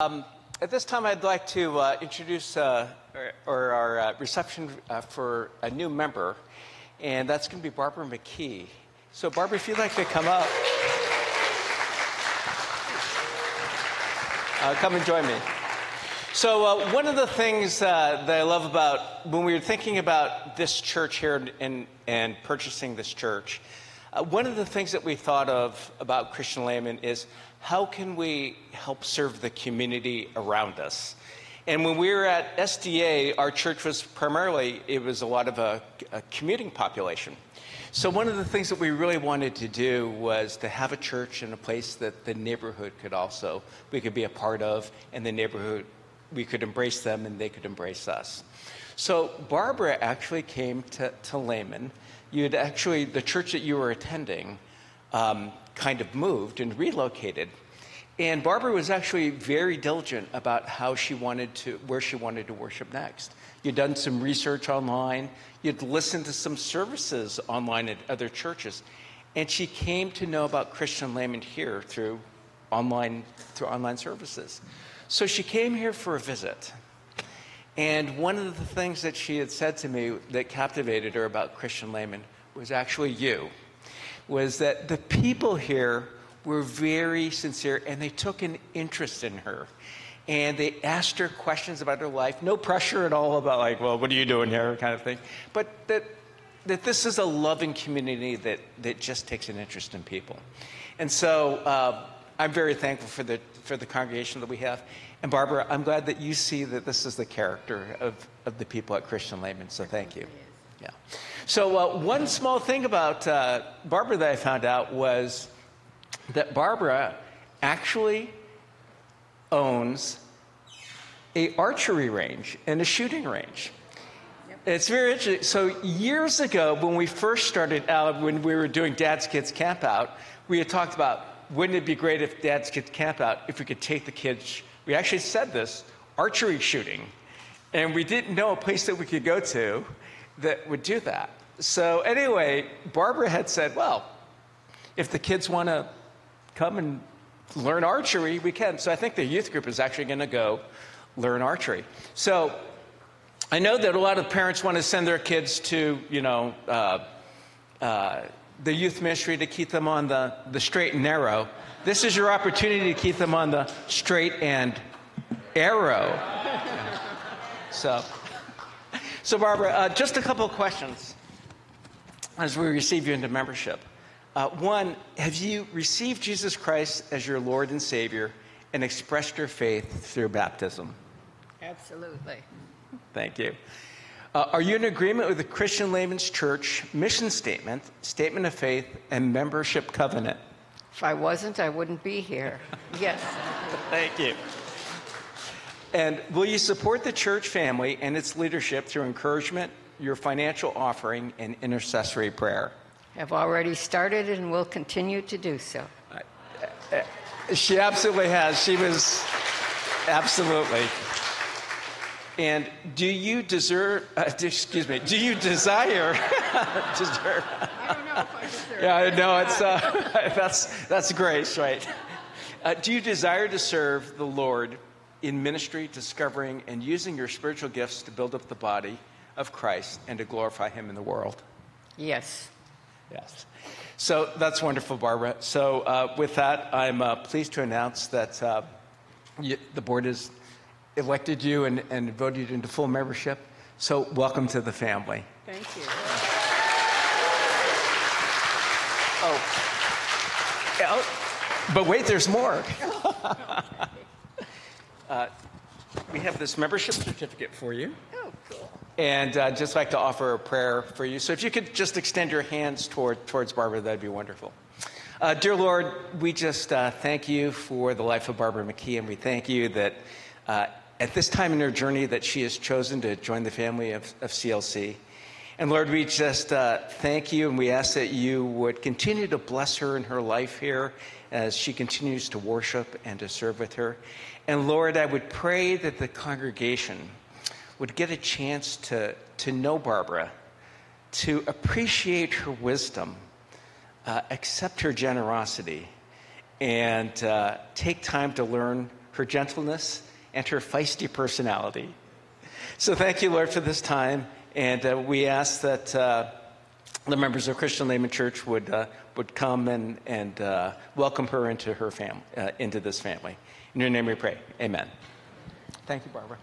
Um, at this time, I'd like to uh, introduce uh, or, or our uh, reception uh, for a new member, and that's going to be Barbara McKee. So, Barbara, if you'd like to come up, uh, come and join me. So, uh, one of the things that I love about when we were thinking about this church here and, and purchasing this church, Uh, one of the things that we thought of about Christian Layman is how can we help serve the community around us? And when we were at SDA, our church was primarily, it was a lot of a, a, commuting population. So one of the things that we really wanted to do was to have a church in a place that the neighborhood could also, we could be a part of, and the neighborhood, we could embrace them and they could embrace us. So Barbara actually came to, to Layman. You'd actually, the church that you were attending, um, kind of moved and relocated. And Barbara was actually very diligent about how she wanted to, where she wanted to worship next. You'd done some research online, you'd listened to some services online at other churches, and she came to know about Christian Layman here through online, through online services. So she came here for a visit. And one of the things that she had said to me that captivated her about Christian Layman was actually you was that the people here were very sincere and they took an interest in her. And they asked her questions about her life. No pressure at all about, like, well, what are you doing here, kind of thing. But that, that this is a loving community that, that just takes an interest in people. And so uh, I'm very thankful for the, for the congregation that we have. And Barbara, I'm glad that you see that this is the character of, of the people at Christian Layman. So thank you. Yeah. So, uh, one small thing about uh, Barbara that I found out was that Barbara actually owns a archery range and a shooting range. Yep. It's very interesting. So, years ago, when we first started out, when we were doing Dad's Kids Camp Out, we had talked about wouldn't it be great if Dad's Kids Camp Out if we could take the kids, we actually said this, archery shooting. And we didn't know a place that we could go to that would do that. So, anyway, Barbara had said, well, if the kids want to come and learn archery, we can. So, I think the youth group is actually going to go learn archery. So, I know that a lot of parents want to send their kids to, you know, uh, uh, the youth ministry to keep them on the, the straight and narrow. This is your opportunity to keep them on the straight and arrow. So. So, Barbara, uh, just a couple of questions as we receive you into membership. Uh, one, have you received Jesus Christ as your Lord and Savior and expressed your faith through baptism? Absolutely. Thank you. Uh, are you in agreement with the Christian Layman's Church mission statement, statement of faith, and membership covenant? If I wasn't, I wouldn't be here. Yes. Thank you. And will you support the church family and its leadership through encouragement, your financial offering, and intercessory prayer? Have already started and will continue to do so. She absolutely has. She was absolutely. And do you deserve, uh, excuse me, do you desire, deserve? I don't know if I deserve Yeah, no, it's, uh, that's, that's grace, right? Uh, do you desire to serve the Lord in ministry, discovering and using your spiritual gifts to build up the body of Christ and to glorify Him in the world? Yes. Yes. So that's wonderful, Barbara. So, uh, with that, I'm uh, pleased to announce that uh, you, the board has elected you and, and voted you into full membership. So, welcome to the family. Thank you. Oh, but wait, there's more. Uh, we have this membership certificate for you. Oh, cool. And uh, just like to offer a prayer for you. So if you could just extend your hands toward, towards Barbara, that'd be wonderful. Uh, dear Lord, we just uh, thank you for the life of Barbara McKee, and we thank you that uh, at this time in her journey that she has chosen to join the family of, of CLC. And Lord, we just uh, thank you and we ask that you would continue to bless her in her life here as she continues to worship and to serve with her. And Lord, I would pray that the congregation would get a chance to, to know Barbara, to appreciate her wisdom, uh, accept her generosity, and uh, take time to learn her gentleness, and her feisty personality. So thank you, Lord, for this time. And uh, we ask that uh, the members of Christian Layman Church would, uh, would come and, and uh, welcome her into, her fam- uh, into this family. In your name we pray. Amen. Thank you, Barbara.